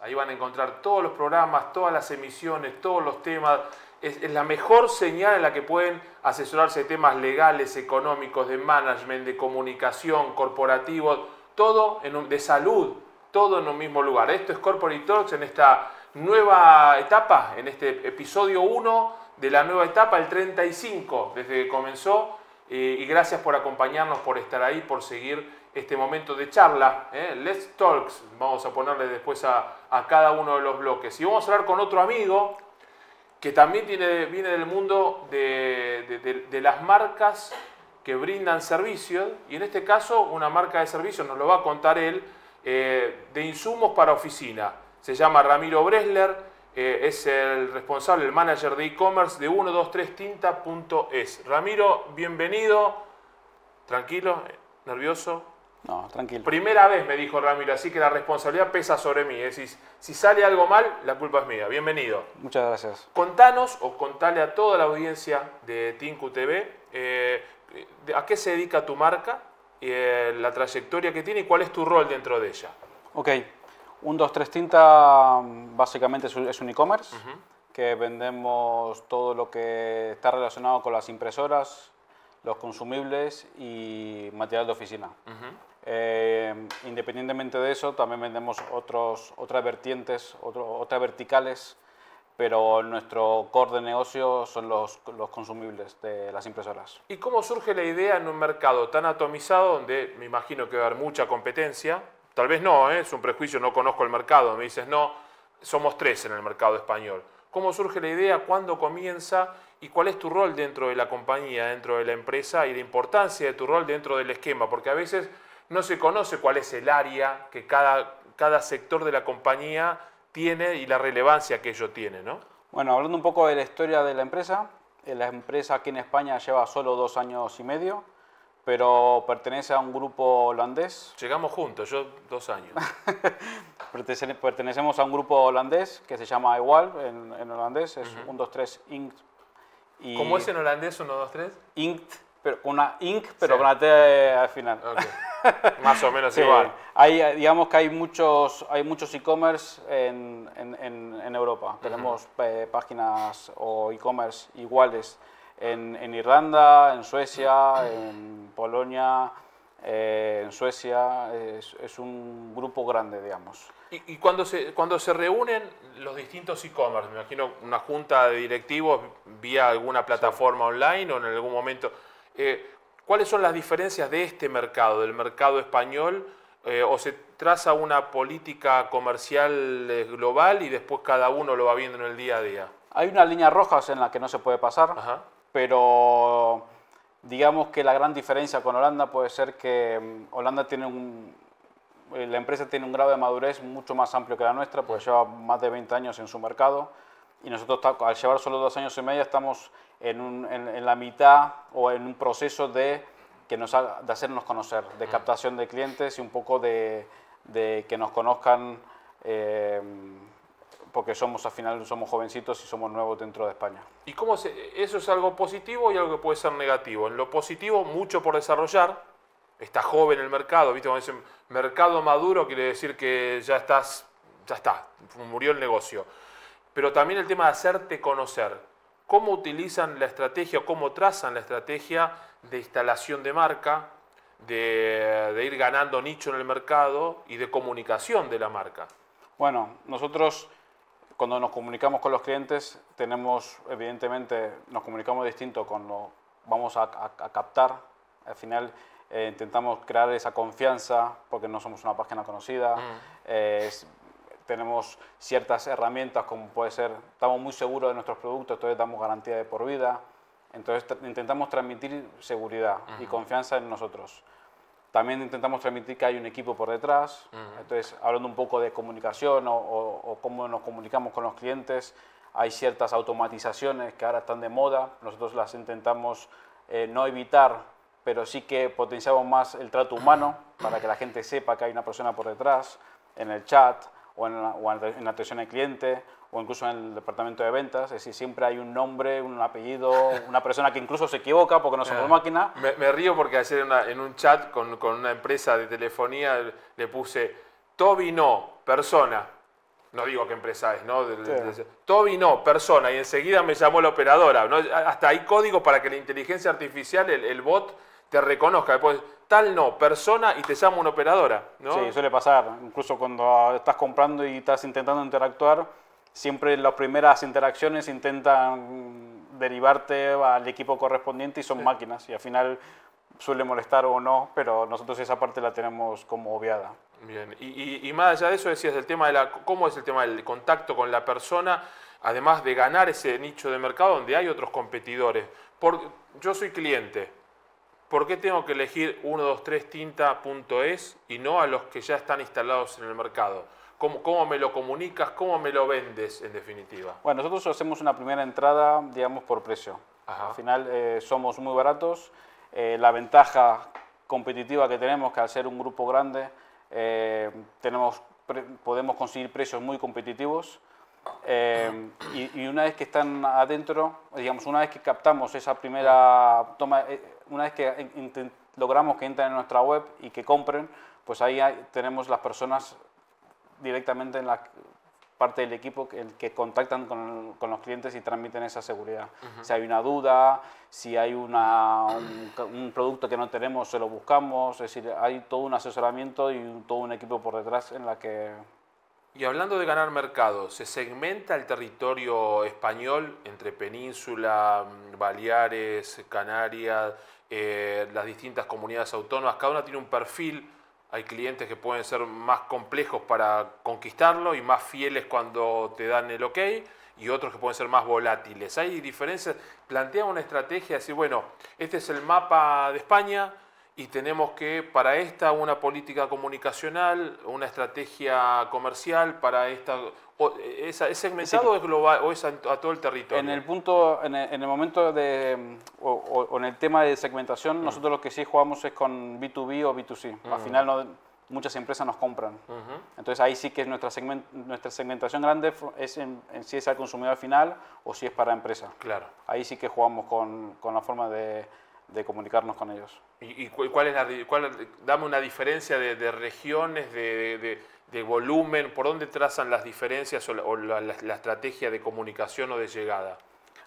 Ahí van a encontrar todos los programas, todas las emisiones, todos los temas. Es, la mejor señal en la que pueden asesorarse de temas legales, económicos, de management, de comunicación, corporativos, todo en de salud, todo en un mismo lugar. Esto es Corporate Talks en esta nueva etapa, en este episodio 1 de la nueva etapa, el 35, desde que comenzó. Eh, y gracias por acompañarnos, por estar ahí, por seguir este momento de charla. ¿eh? Let's Talks, vamos a ponerle después a, cada uno de los bloques. Y vamos a hablar con otro amigo que también viene del mundo de, las marcas que brindan servicios, y en este caso una marca de servicios, nos lo va a contar él, eh, de insumos para oficina. Se llama Ramiro Bresler, eh, es el responsable, el manager de e-commerce de 123tinta.es. Ramiro, bienvenido, tranquilo, nervioso. No, tranquilo. Primera vez me dijo Ramiro, así que la responsabilidad pesa sobre mí. Es decir, si sale algo mal, la culpa es mía. Bienvenido. Muchas gracias. Contanos o contale a toda la audiencia de Tinku TV eh, a qué se dedica tu marca, eh, la trayectoria que tiene y cuál es tu rol dentro de ella. Ok, un 2-3 Tinta básicamente es un e-commerce que vendemos todo lo que está relacionado con las impresoras, los consumibles y material de oficina. Eh, independientemente de eso, también vendemos otros, otras vertientes, otras verticales, pero nuestro core de negocio son los, los, consumibles de las impresoras. ¿Y cómo surge la idea en un mercado tan atomizado donde me imagino que va a haber mucha competencia? Tal vez no, ¿eh? es un prejuicio, no conozco el mercado, me dices, no, somos tres en el mercado español. ¿Cómo surge la idea? ¿Cuándo comienza? ¿Y cuál es tu rol dentro de la compañía, dentro de la empresa y la importancia de tu rol dentro del esquema? Porque a veces no se conoce cuál es el área que cada, cada sector de la compañía tiene y la relevancia que ello tiene, ¿no? Bueno, hablando un poco de la historia de la empresa, eh, la empresa aquí en España lleva solo dos años y medio, pero pertenece a un grupo holandés. Llegamos juntos, yo dos años. Pertenecemos a un grupo holandés que se llama Igual en, holandés, es 123 Inc. Y ¿Cómo es en holandés 123? Inc pero con una Inc, pero con la T al final. Más o menos igual. Hay, digamos que hay muchos hay muchos e-commerce en, en, en, Europa. Tenemos eh, páginas o e-commerce iguales en, Irlanda, en Suecia, en Polonia, eh, en Suecia. Es, es, un grupo grande, digamos. Y, y, cuando, se, cuando se reúnen los distintos e-commerce, me imagino una junta de directivos vía alguna plataforma online o en algún momento eh, ¿Cuáles son las diferencias de este mercado, del mercado español? Eh, ¿O se traza una política comercial eh, global y después cada uno lo va viendo en el día a día? Hay unas líneas rojas en las que no se puede pasar, pero digamos que la gran diferencia con Holanda puede ser que mm, Holanda tiene un, la empresa tiene un grado de madurez mucho más amplio que la nuestra, pues lleva más de 20 años en su mercado y nosotros al llevar solo dos años y medio estamos en, en, la mitad o en un proceso de, que nos de hacernos conocer, de captación de clientes y un poco de, de que nos conozcan, eh, porque somos al final somos jovencitos y somos nuevos dentro de España. ¿Y cómo se, eso es algo positivo y algo que puede ser negativo? En lo positivo, mucho por desarrollar, está joven el mercado, ¿viste? Cuando dicen mercado maduro quiere decir que ya estás, ya está, murió el negocio. Pero también el tema de hacerte conocer cómo utilizan la estrategia o cómo trazan la estrategia de instalación de marca, de, ir ganando nicho en el mercado y de comunicación de la marca. Bueno, nosotros cuando nos comunicamos con los clientes tenemos, evidentemente, nos comunicamos distinto cuando vamos a, captar. Al final eh, intentamos crear esa confianza porque no somos una página conocida. Mm. Eh, tenemos ciertas herramientas como puede ser, estamos muy seguros de nuestros productos, entonces damos garantía de por vida, entonces intentamos transmitir seguridad y confianza en nosotros. También intentamos transmitir que hay un equipo por detrás, entonces hablando un poco de comunicación o, cómo nos comunicamos con los clientes, hay ciertas automatizaciones que ahora están de moda, nosotros las intentamos eh, no evitar, pero sí que potenciamos más el trato humano para que la gente sepa que hay una persona por detrás en el chat, o en, la, atención al cliente o incluso en el departamento de ventas, es decir, siempre hay un nombre, un apellido, una persona que incluso se equivoca porque no somos máquina. Me, río porque ayer en, un chat con, con, una empresa de telefonía le puse Toby no, persona. no digo qué empresa es, ¿no? Toby no, persona, y enseguida me llamó la operadora. ¿no? Hasta hay código para que la inteligencia artificial, el, bot, te reconozca. Después, tal no, persona y te llama una operadora. ¿no? Sí, suele pasar. Incluso cuando estás comprando y estás intentando interactuar, siempre las primeras interacciones intentan derivarte al equipo correspondiente y son máquinas. Y al final suele molestar o no, pero nosotros esa parte la tenemos como obviada. Bien, y, más allá de eso decías el tema de la, cómo es el tema del contacto con la persona, además de ganar ese nicho de mercado donde hay otros competidores. Por, yo soy cliente, ¿por qué tengo que elegir 123tinta.es y no a los que ya están instalados en el mercado? ¿Cómo, ¿Cómo, me lo comunicas? ¿Cómo me lo vendes en definitiva? Bueno, nosotros hacemos una primera entrada, digamos, por precio. Al final eh, somos muy baratos. Eh, la ventaja competitiva que tenemos, que al ser un grupo grande, eh, tenemos, podemos conseguir precios muy competitivos eh, y, una vez que están adentro, digamos, una vez que captamos esa primera toma, una vez que logramos que entren en nuestra web y que compren, pues ahí tenemos las personas directamente en la, parte del equipo que, que contactan con, con, los clientes y transmiten esa seguridad. Si hay una duda, si hay una, un, producto que no tenemos, se lo buscamos, es decir, hay todo un asesoramiento y todo un equipo por detrás en la que... Y hablando de ganar mercado, ¿se segmenta el territorio español entre Península, Baleares, Canarias, eh, las distintas comunidades autónomas? Cada una tiene un perfil hay clientes que pueden ser más complejos para conquistarlo y más fieles cuando te dan el ok y otros que pueden ser más volátiles. Hay diferencias. Plantea una estrategia, decir, bueno, este es el mapa de España y tenemos que para esta una política comunicacional, una estrategia comercial para esta ¿Es, segmentado o es global o es a, todo el territorio? En el punto, en el, momento de, o, en el tema de segmentación, mm. nosotros lo que sí jugamos es con B2B o B2C. Al mm. final no, muchas empresas nos compran. Entonces ahí sí que nuestra, nuestra segmentación grande es en, si es al consumidor final o si es para empresa. Claro. Ahí sí que jugamos con, con la forma de, de, comunicarnos con ellos. ¿Y, cuál es la, cuál, dame una diferencia de, de regiones, de de volumen? ¿Por dónde trazan las diferencias o la, estrategia de comunicación o de llegada?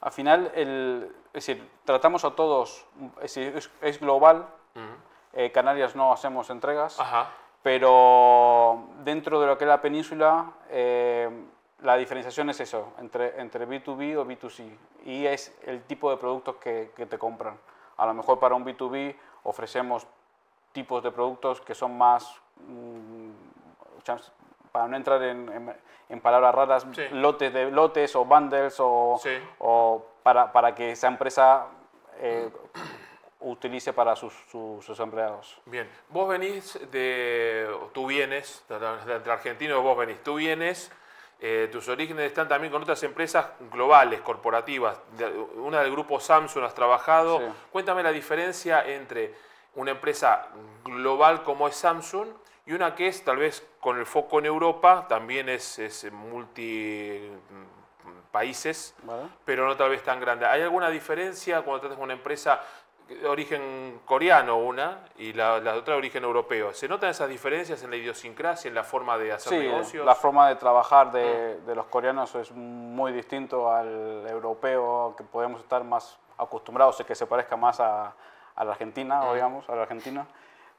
Al final, el, es decir, tratamos a todos, es, decir, es, global, eh, Canarias no hacemos entregas, pero dentro de lo que es la península, eh, la diferenciación es eso, entre, entre B2B o B2C, y es el tipo de productos que, que te compran. A lo mejor para un B2B ofrecemos tipos de productos que son más mm, para no entrar en, en, palabras raras, lotes, de, lotes o bundles o, o para, para, que esa empresa eh, utilice para sus, sus, empleados. Bien, vos venís de, tú vienes, de Argentina vos venís, tú vienes, eh, tus orígenes están también con otras empresas globales, corporativas, una del grupo Samsung has trabajado, cuéntame la diferencia entre una empresa global como es Samsung y una que es tal vez con el foco en Europa, también es, es multi mm, países, pero no tal vez tan grande. ¿Hay alguna diferencia cuando tratas con una empresa de origen coreano una y la, otra de origen europeo? ¿Se notan esas diferencias en la idiosincrasia, en la forma de hacer sí, negocios? la forma de trabajar de, mm. de, los coreanos es muy distinto al europeo, que podemos estar más acostumbrados, a que se parezca más a, a la Argentina, mm. digamos, a la Argentina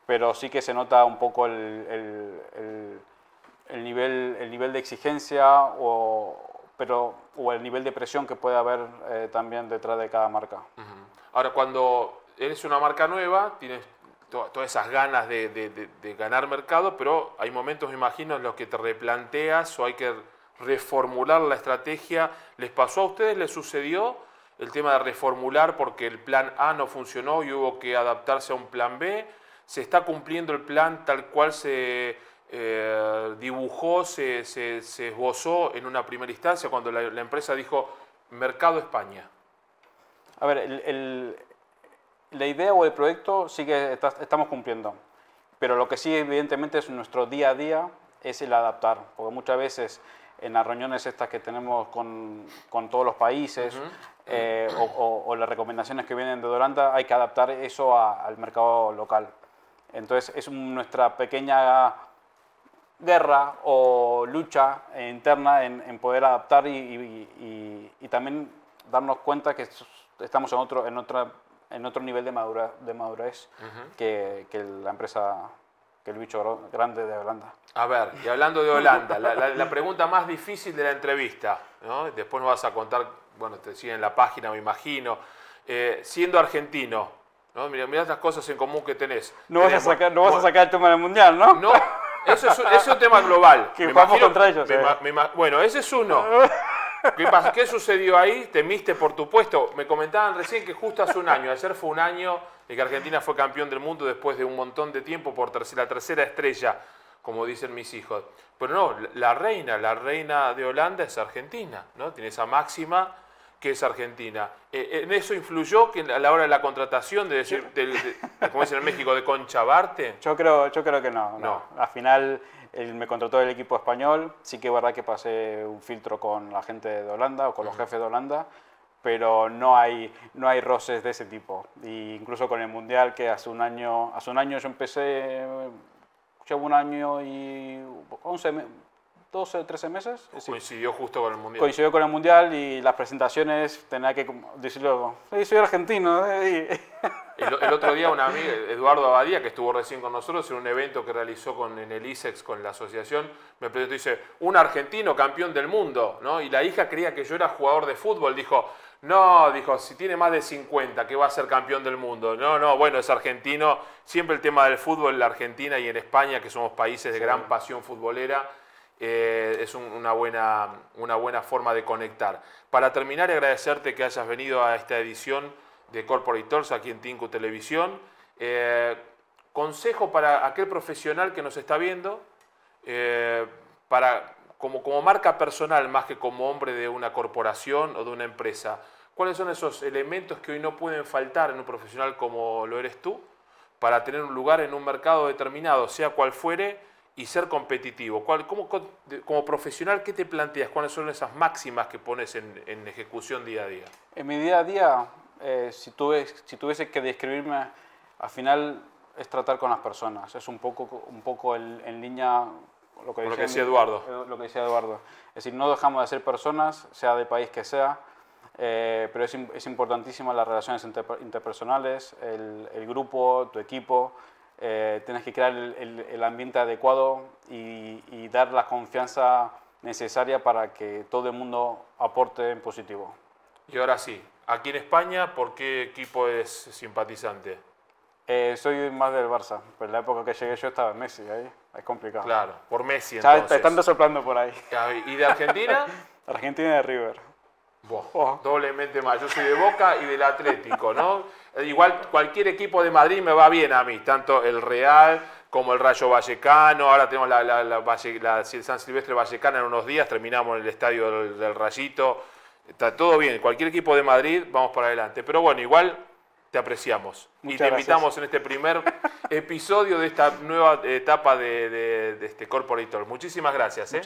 pero sí que se nota un poco el, el, nivel, el nivel de exigencia o, pero, o el nivel de presión que puede haber eh, también detrás de cada marca. Ahora, cuando eres una marca nueva, tienes todas esas ganas de, ganar mercado, pero hay momentos, me imagino, en los que te replanteas o hay que reformular la estrategia. ¿Les pasó a ustedes? ¿Les sucedió el tema de reformular porque el plan A no funcionó y hubo que adaptarse a un plan B? se está cumpliendo el plan tal cual se eh, dibujó, se, esbozó en una primera instancia cuando la, empresa dijo Mercado España? A ver, el, la idea o el proyecto sí que estamos cumpliendo, pero lo que sí evidentemente es nuestro día a día es el adaptar, porque muchas veces en las reuniones estas que tenemos con, con todos los países eh, o, las recomendaciones que vienen de Doranta, hay que adaptar eso al mercado local. Entonces es nuestra pequeña guerra o lucha interna en, poder adaptar y, también darnos cuenta que estamos en otro, en otra, en otro nivel de, madura, de madurez que, la empresa, que el bicho grande de Holanda. A ver, y hablando de Holanda, la, pregunta más difícil de la entrevista, ¿no? después nos vas a contar, bueno, te siguen en la página, me imagino, eh, siendo argentino, ¿no? Mira, mira las cosas en común que tenés. No vas, a sacar, no vas a sacar el tema del mundial, ¿no? No, eso es, un tema global. Que vamos contra ellos. Eh. bueno, ese es uno. ¿Qué, ¿Qué sucedió ahí? Temiste por tu puesto. Me comentaban recién que justo hace un año, ayer fue un año de que Argentina fue campeón del mundo después de un montón de tiempo por la tercera estrella, como dicen mis hijos. Pero no, la reina, la reina de Holanda es argentina, ¿no? Tiene esa máxima que es Argentina. Eh, ¿En eso influyó que a la hora de la contratación, de decir, como dicen en México, de conchabarte? Yo creo, yo creo que no, no. Al final él me contrató el equipo español, sí que es verdad que pasé un filtro con la gente de Holanda o con los jefes de Holanda, pero no hay, no hay roces de ese tipo. Y incluso con el Mundial, que hace un año, hace un año yo empecé, llevo un año y 11, 12 o 13 meses. Coincidió justo con el Mundial. Coincidió con el Mundial y las presentaciones tenía que decirlo, soy argentino. El, el, otro día un amigo, Eduardo Abadía, que estuvo recién con nosotros en un evento que realizó con, en el ISEX con la asociación, me presentó y dice, un argentino campeón del mundo, ¿no? Y la hija creía que yo era jugador de fútbol, dijo, no, dijo, si tiene más de 50, que va a ser campeón del mundo. No, no, bueno, es argentino. Siempre el tema del fútbol en la Argentina y en España, que somos países de gran pasión futbolera, eh, es una, buena, una buena forma de conectar. Para terminar, agradecerte que hayas venido a esta edición de Corporate Talks aquí en Tinku Televisión. Eh, consejo para aquel profesional que nos está viendo, eh, para, como, como marca personal más que como hombre de una corporación o de una empresa, ¿cuáles son esos elementos que hoy no pueden faltar en un profesional como lo eres tú para tener un lugar en un mercado determinado, sea cual fuere? y ser competitivo? ¿Cuál, cómo, como profesional, ¿qué te planteas? ¿Cuáles son esas máximas que pones en, ejecución día a día? En mi día a día, eh, si, tuve, si tuviese que describirme, al final es tratar con las personas. Es un poco, un poco en línea lo que, decía, Eduardo. Eh, lo que decía Eduardo. Es decir, no dejamos de ser personas, sea del país que sea, eh, pero es, es, importantísima las relaciones interpersonales, el, el, grupo, tu equipo, eh, tienes que crear el, ambiente adecuado y, dar la confianza necesaria para que todo el mundo aporte en positivo. Y ahora sí, aquí en España, ¿por qué equipo es simpatizante? Eh, soy más del Barça, pero en la época que llegué yo estaba Messi, ahí es complicado. Claro, por Messi entonces. Te están soplando por ahí. ¿Y de Argentina? Argentina de River. Doblemente más. Yo soy de Boca y del Atlético, ¿no? Igual cualquier equipo de Madrid me va bien a mí, tanto el Real como el Rayo Vallecano. Ahora tenemos la, la, San Silvestre Vallecana en unos días, terminamos en el estadio del, Rayito. Está todo bien, cualquier equipo de Madrid, vamos para adelante. Pero bueno, igual te apreciamos. y te invitamos en este primer episodio de esta nueva etapa de, este Corporator. Muchísimas gracias. ¿eh?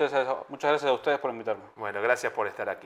muchas gracias a ustedes por invitarme. Bueno, gracias por estar aquí.